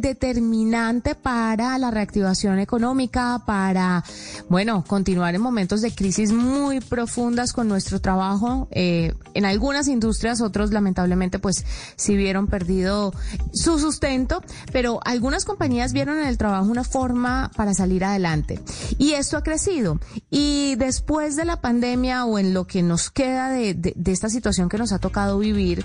determinante para la reactivación económica, para, bueno, continuar en momentos de crisis muy profundas con nuestro trabajo. Eh, en algunas industrias, otros lamentablemente, pues, sí vieron perdido su sustento, pero algunas compañías vieron en el trabajo una forma para salir adelante. Y esto ha crecido. Y después de la pandemia o en lo que nos queda de, de, de esta situación que nos ha tocado vivir,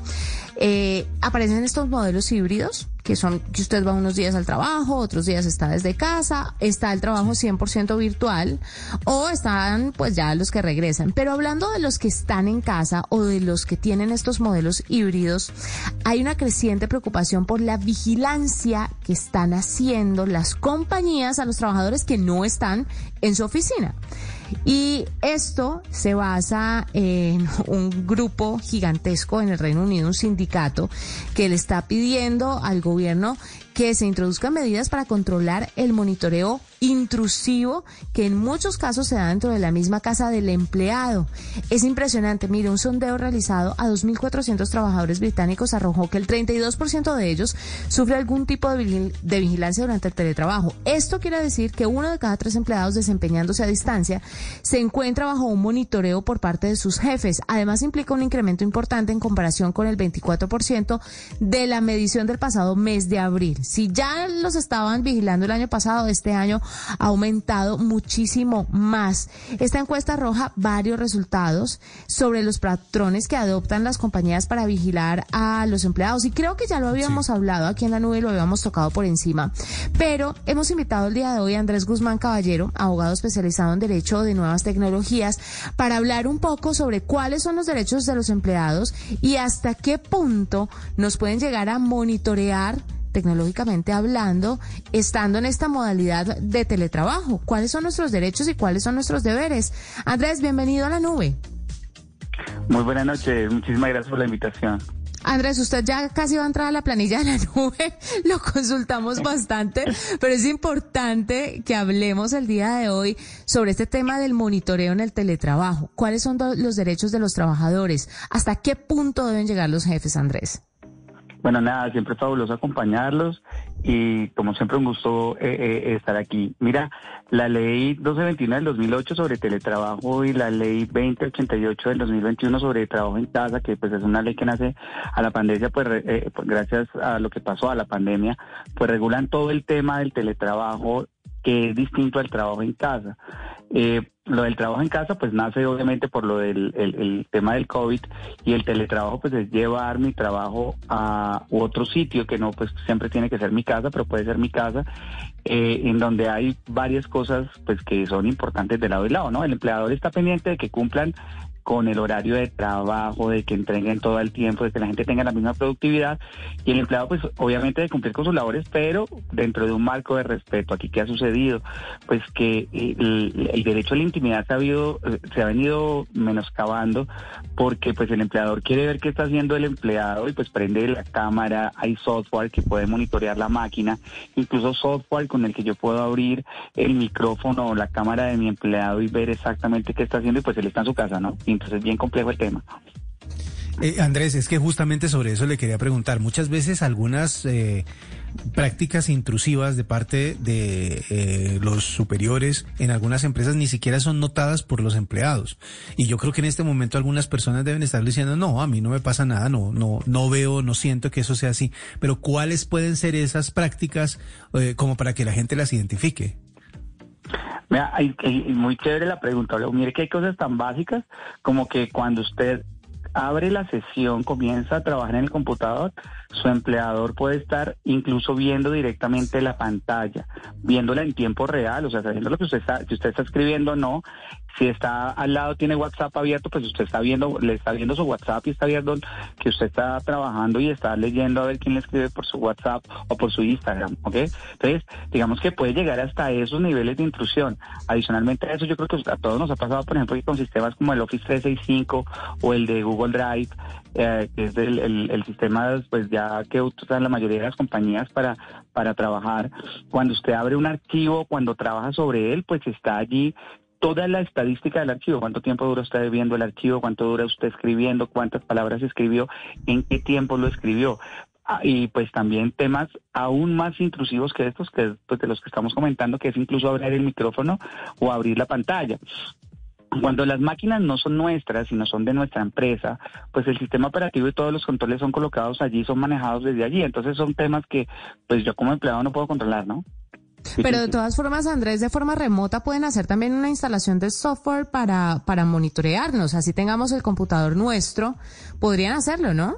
eh, aparecen estos modelos híbridos que son que usted va unos días al trabajo, otros días está desde casa, está el trabajo 100% virtual o están pues ya los que regresan. Pero hablando de los que están en casa o de los que tienen estos modelos híbridos, hay una creciente preocupación por la vigilancia que están haciendo las compañías a los trabajadores que no están en su oficina. Y esto se basa en un grupo gigantesco en el Reino Unido, un sindicato, que le está pidiendo al gobierno que se introduzcan medidas para controlar el monitoreo intrusivo que en muchos casos se da dentro de la misma casa del empleado. Es impresionante, mire, un sondeo realizado a 2.400 trabajadores británicos arrojó que el 32% de ellos sufre algún tipo de, de vigilancia durante el teletrabajo. Esto quiere decir que uno de cada tres empleados desempeñándose a distancia se encuentra bajo un monitoreo por parte de sus jefes. Además implica un incremento importante en comparación con el 24% de la medición del pasado mes de abril. Si ya los estaban vigilando el año pasado, este año ha aumentado muchísimo más. Esta encuesta arroja varios resultados sobre los patrones que adoptan las compañías para vigilar a los empleados. Y creo que ya lo habíamos sí. hablado aquí en la nube, lo habíamos tocado por encima. Pero hemos invitado el día de hoy a Andrés Guzmán Caballero, abogado especializado en Derecho de Nuevas Tecnologías, para hablar un poco sobre cuáles son los derechos de los empleados y hasta qué punto nos pueden llegar a monitorear tecnológicamente hablando, estando en esta modalidad de teletrabajo? ¿Cuáles son nuestros derechos y cuáles son nuestros deberes? Andrés, bienvenido a la nube. Muy buenas noches, muchísimas gracias por la invitación. Andrés, usted ya casi va a entrar a la planilla de la nube, lo consultamos bastante, pero es importante que hablemos el día de hoy sobre este tema del monitoreo en el teletrabajo. ¿Cuáles son los derechos de los trabajadores? ¿Hasta qué punto deben llegar los jefes, Andrés? Bueno, nada, siempre fabuloso acompañarlos y como siempre un gusto eh, eh, estar aquí. Mira, la ley 1221 del 2008 sobre teletrabajo y la ley 2088 del 2021 sobre trabajo en casa, que pues es una ley que nace a la pandemia, pues, eh, pues gracias a lo que pasó a la pandemia, pues regulan todo el tema del teletrabajo que es distinto al trabajo en casa. Eh, lo del trabajo en casa pues nace obviamente por lo del el, el tema del COVID y el teletrabajo pues es llevar mi trabajo a otro sitio que no pues siempre tiene que ser mi casa, pero puede ser mi casa, eh, en donde hay varias cosas pues que son importantes de lado y lado, ¿no? El empleador está pendiente de que cumplan con el horario de trabajo, de que entreguen todo el tiempo, de que la gente tenga la misma productividad y el empleado pues obviamente de cumplir con sus labores, pero dentro de un marco de respeto. Aquí qué ha sucedido, pues que el, el derecho a la intimidad se ha, habido, se ha venido menoscabando porque pues el empleador quiere ver qué está haciendo el empleado y pues prende la cámara, hay software que puede monitorear la máquina, incluso software con el que yo puedo abrir el micrófono o la cámara de mi empleado y ver exactamente qué está haciendo y pues él está en su casa, ¿no? Entonces es bien complejo el tema. Eh, Andrés, es que justamente sobre eso le quería preguntar. Muchas veces algunas eh, prácticas intrusivas de parte de eh, los superiores en algunas empresas ni siquiera son notadas por los empleados. Y yo creo que en este momento algunas personas deben estar diciendo, no, a mí no me pasa nada, no, no, no veo, no siento que eso sea así. Pero ¿cuáles pueden ser esas prácticas como para que la gente las identifique? Mira, muy chévere la pregunta. Mire que hay cosas tan básicas como que cuando usted abre la sesión, comienza a trabajar en el computador, su empleador puede estar incluso viendo directamente la pantalla, viéndola en tiempo real, o sea, sabiendo lo que usted está, si usted está escribiendo o no, Si está al lado, tiene WhatsApp abierto, pues usted está viendo, le está viendo su WhatsApp y está viendo que usted está trabajando y está leyendo a ver quién le escribe por su WhatsApp o por su Instagram, ¿ok? Entonces, digamos que puede llegar hasta esos niveles de intrusión. Adicionalmente a eso, yo creo que a todos nos ha pasado, por ejemplo, que con sistemas como el Office 365 o el de Google Drive, eh, que es el, el, el, sistema pues ya que usan la mayoría de las compañías para, para trabajar. Cuando usted abre un archivo, cuando trabaja sobre él, pues está allí toda la estadística del archivo, cuánto tiempo dura usted viendo el archivo, cuánto dura usted escribiendo, cuántas palabras escribió, en qué tiempo lo escribió. Ah, y pues también temas aún más intrusivos que estos, que pues, de los que estamos comentando, que es incluso abrir el micrófono o abrir la pantalla. Cuando las máquinas no son nuestras, sino son de nuestra empresa, pues el sistema operativo y todos los controles son colocados allí, son manejados desde allí. Entonces son temas que pues yo como empleado no puedo controlar, ¿no? Pero de todas formas, Andrés, de forma remota pueden hacer también una instalación de software para, para monitorearnos. Así tengamos el computador nuestro, podrían hacerlo, ¿no?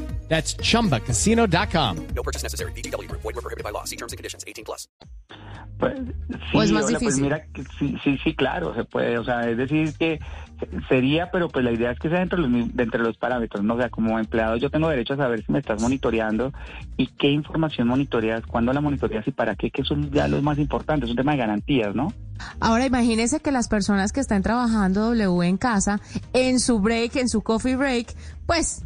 That's chumbacasino.com. No purchase necessary. BGW. Void were prohibited by law. See terms and conditions. 18 plus. Pues, sí, ¿O es más hola, pues difícil? mira, que sí, sí, sí, claro, se puede. O sea, es decir que sería, pero pues la idea es que sea dentro de los, de los parámetros, ¿no? O sea, como empleado yo tengo derecho a saber si me estás monitoreando y qué información monitoreas, cuándo la monitoreas y para qué, que eso es ya lo más importante, es un tema de garantías, ¿no? Ahora imagínese que las personas que están trabajando W en casa, en su break, en su coffee break, pues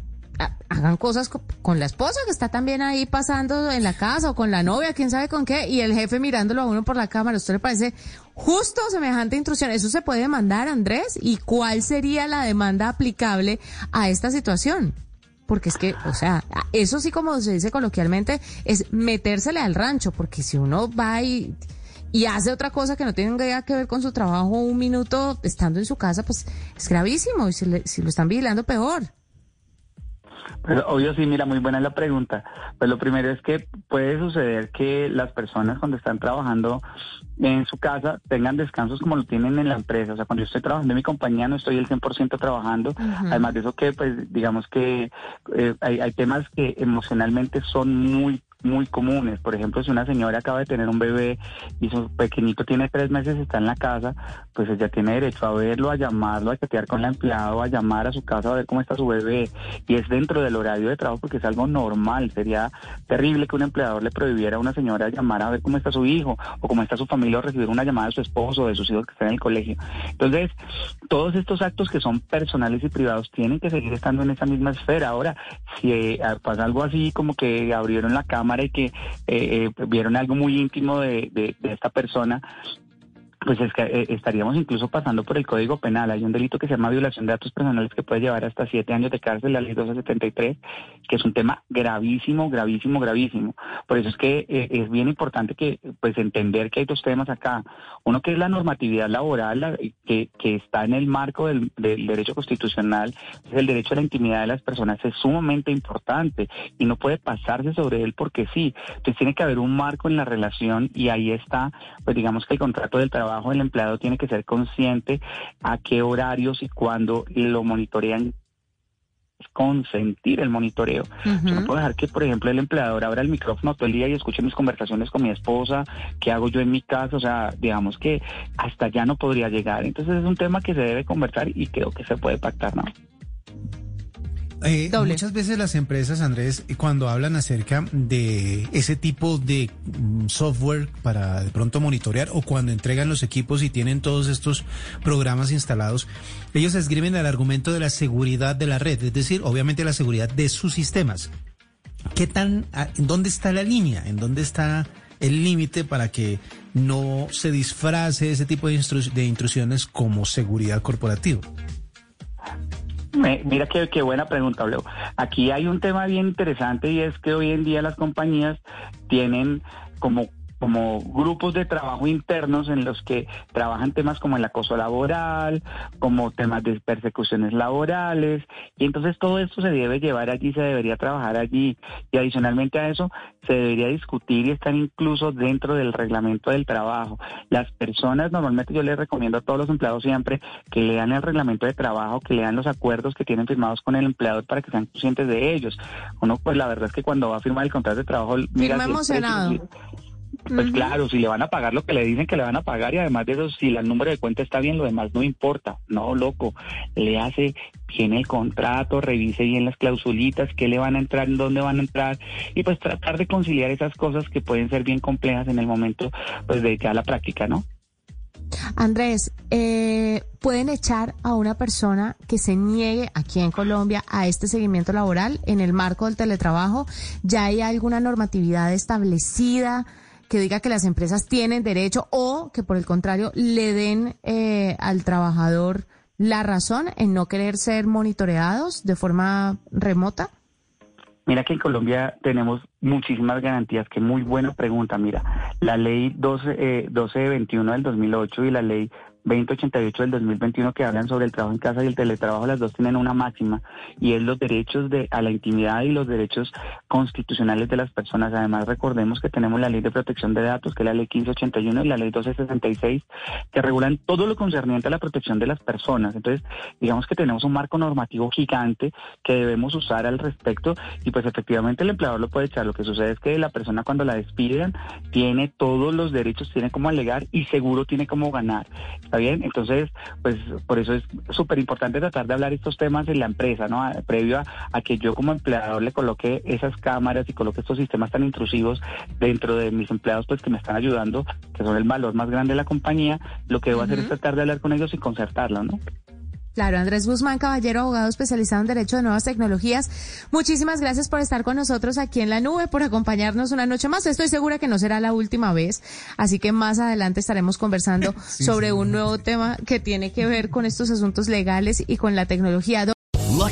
hagan cosas co- con la esposa que está también ahí pasando en la casa o con la novia, quién sabe con qué, y el jefe mirándolo a uno por la cámara. ¿A ¿Usted le parece justo semejante intrusión? ¿Eso se puede demandar, Andrés? ¿Y cuál sería la demanda aplicable a esta situación? Porque es que, o sea, eso sí como se dice coloquialmente, es metérsele al rancho, porque si uno va y, y hace otra cosa que no tenga que ver con su trabajo un minuto estando en su casa, pues es gravísimo y si, le- si lo están vigilando peor. Pero obvio sí, mira, muy buena la pregunta. Pues lo primero es que puede suceder que las personas cuando están trabajando en su casa tengan descansos como lo tienen en la empresa. O sea, cuando yo estoy trabajando en mi compañía no estoy el 100% trabajando. Además de eso que, pues, digamos que eh, hay, hay temas que emocionalmente son muy muy comunes. Por ejemplo, si una señora acaba de tener un bebé y su pequeñito tiene tres meses y está en la casa, pues ella tiene derecho a verlo, a llamarlo, a chatear con el empleado, a llamar a su casa a ver cómo está su bebé. Y es dentro del horario de trabajo porque es algo normal. Sería terrible que un empleador le prohibiera a una señora llamar a ver cómo está su hijo o cómo está su familia o recibir una llamada de su esposo o de sus hijos que están en el colegio. Entonces, todos estos actos que son personales y privados tienen que seguir estando en esa misma esfera. Ahora, si eh, pasa algo así como que abrieron la cámara y que eh, eh, vieron algo muy íntimo de, esta persona, pues es que eh, estaríamos incluso pasando por el Código Penal. Hay un delito que se llama violación de datos personales que puede llevar hasta siete años de cárcel, la ley 1273, que es un tema gravísimo, gravísimo, gravísimo. Por eso es que eh, es bien importante que, pues, entender que hay dos temas acá. Uno que es la normatividad laboral, la- que, que está en el marco del, del derecho constitucional, es el derecho a la intimidad de las personas, es sumamente importante y no puede pasarse sobre él porque sí. Entonces tiene que haber un marco en la relación y ahí está, pues digamos que el contrato del trabajo del empleado tiene que ser consciente a qué horarios y cuándo lo monitorean consentir el monitoreo. Yo no puedo dejar que, por ejemplo, el empleador abra el micrófono todo el día y escuche mis conversaciones con mi esposa, qué hago yo en mi casa, o sea, digamos que hasta allá no podría llegar. Entonces es un tema que se debe conversar y creo que se puede pactar, ¿no? Eh, Doble. muchas veces las empresas, Andrés, cuando hablan acerca de ese tipo de mm, software para de pronto monitorear o cuando entregan los equipos y tienen todos estos programas instalados, ellos escriben el argumento de la seguridad de la red, es decir, obviamente la seguridad de sus sistemas. ¿Qué tan, en dónde está la línea? ¿En dónde está el límite para que no se disfrace ese tipo de, de intrusiones como seguridad corporativa? Me- Mira qué, qué buena pregunta, Leo. Aquí hay un tema bien interesante y es que hoy en día las compañías tienen como como grupos de trabajo internos en los que trabajan temas como el acoso laboral, como temas de persecuciones laborales, y entonces todo esto se debe llevar allí, se debería trabajar allí, y adicionalmente a eso se debería discutir y estar incluso dentro del reglamento del trabajo. Las personas, normalmente yo les recomiendo a todos los empleados siempre que lean el reglamento de trabajo, que lean los acuerdos que tienen firmados con el empleador para que sean conscientes de ellos. Uno, pues la verdad es que cuando va a firmar el contrato de trabajo, mira, emocionado. Pues claro, si le van a pagar lo que le dicen que le van a pagar y además de eso, si el número de cuenta está bien, lo demás no importa. No, loco, le hace bien el contrato, revise bien las clausulitas, qué le van a entrar, dónde van a entrar y pues tratar de conciliar esas cosas que pueden ser bien complejas en el momento pues de ya la práctica, ¿no? Andrés, eh, ¿pueden echar a una persona que se niegue aquí en Colombia a este seguimiento laboral en el marco del teletrabajo? ¿Ya hay alguna normatividad establecida? Que diga que las empresas tienen derecho o que por el contrario le den eh, al trabajador la razón en no querer ser monitoreados de forma remota? Mira que en Colombia tenemos muchísimas garantías, que muy buena pregunta. Mira, la ley 12, eh, 1221 del 2008 y la ley 2088 del 2021 que hablan sobre el trabajo en casa y el teletrabajo, las dos tienen una máxima y es los derechos de, a la intimidad y los derechos constitucionales de las personas. Además, recordemos que tenemos la ley de protección de datos, que es la ley 1581 y la ley 1266, que regulan todo lo concerniente a la protección de las personas. Entonces, digamos que tenemos un marco normativo gigante que debemos usar al respecto y pues efectivamente el empleador lo puede echar. Lo que sucede es que la persona cuando la despiden tiene todos los derechos, tiene como alegar y seguro tiene como ganar bien? Entonces, pues por eso es súper importante tratar de hablar estos temas en la empresa, ¿no? Previo a, que yo como empleador le coloque esas cámaras y coloque estos sistemas tan intrusivos dentro de mis empleados, pues que me están ayudando, que son el valor más grande de la compañía, lo que debo hacer es tratar de hablar con ellos y concertarlo, ¿no? Claro, Andrés Guzmán, caballero, abogado especializado en Derecho de Nuevas Tecnologías. Muchísimas gracias por estar con nosotros aquí en la nube, por acompañarnos una noche más. Estoy segura que no será la última vez, así que más adelante estaremos conversando sobre un nuevo tema que tiene que ver con estos asuntos legales y con la tecnología.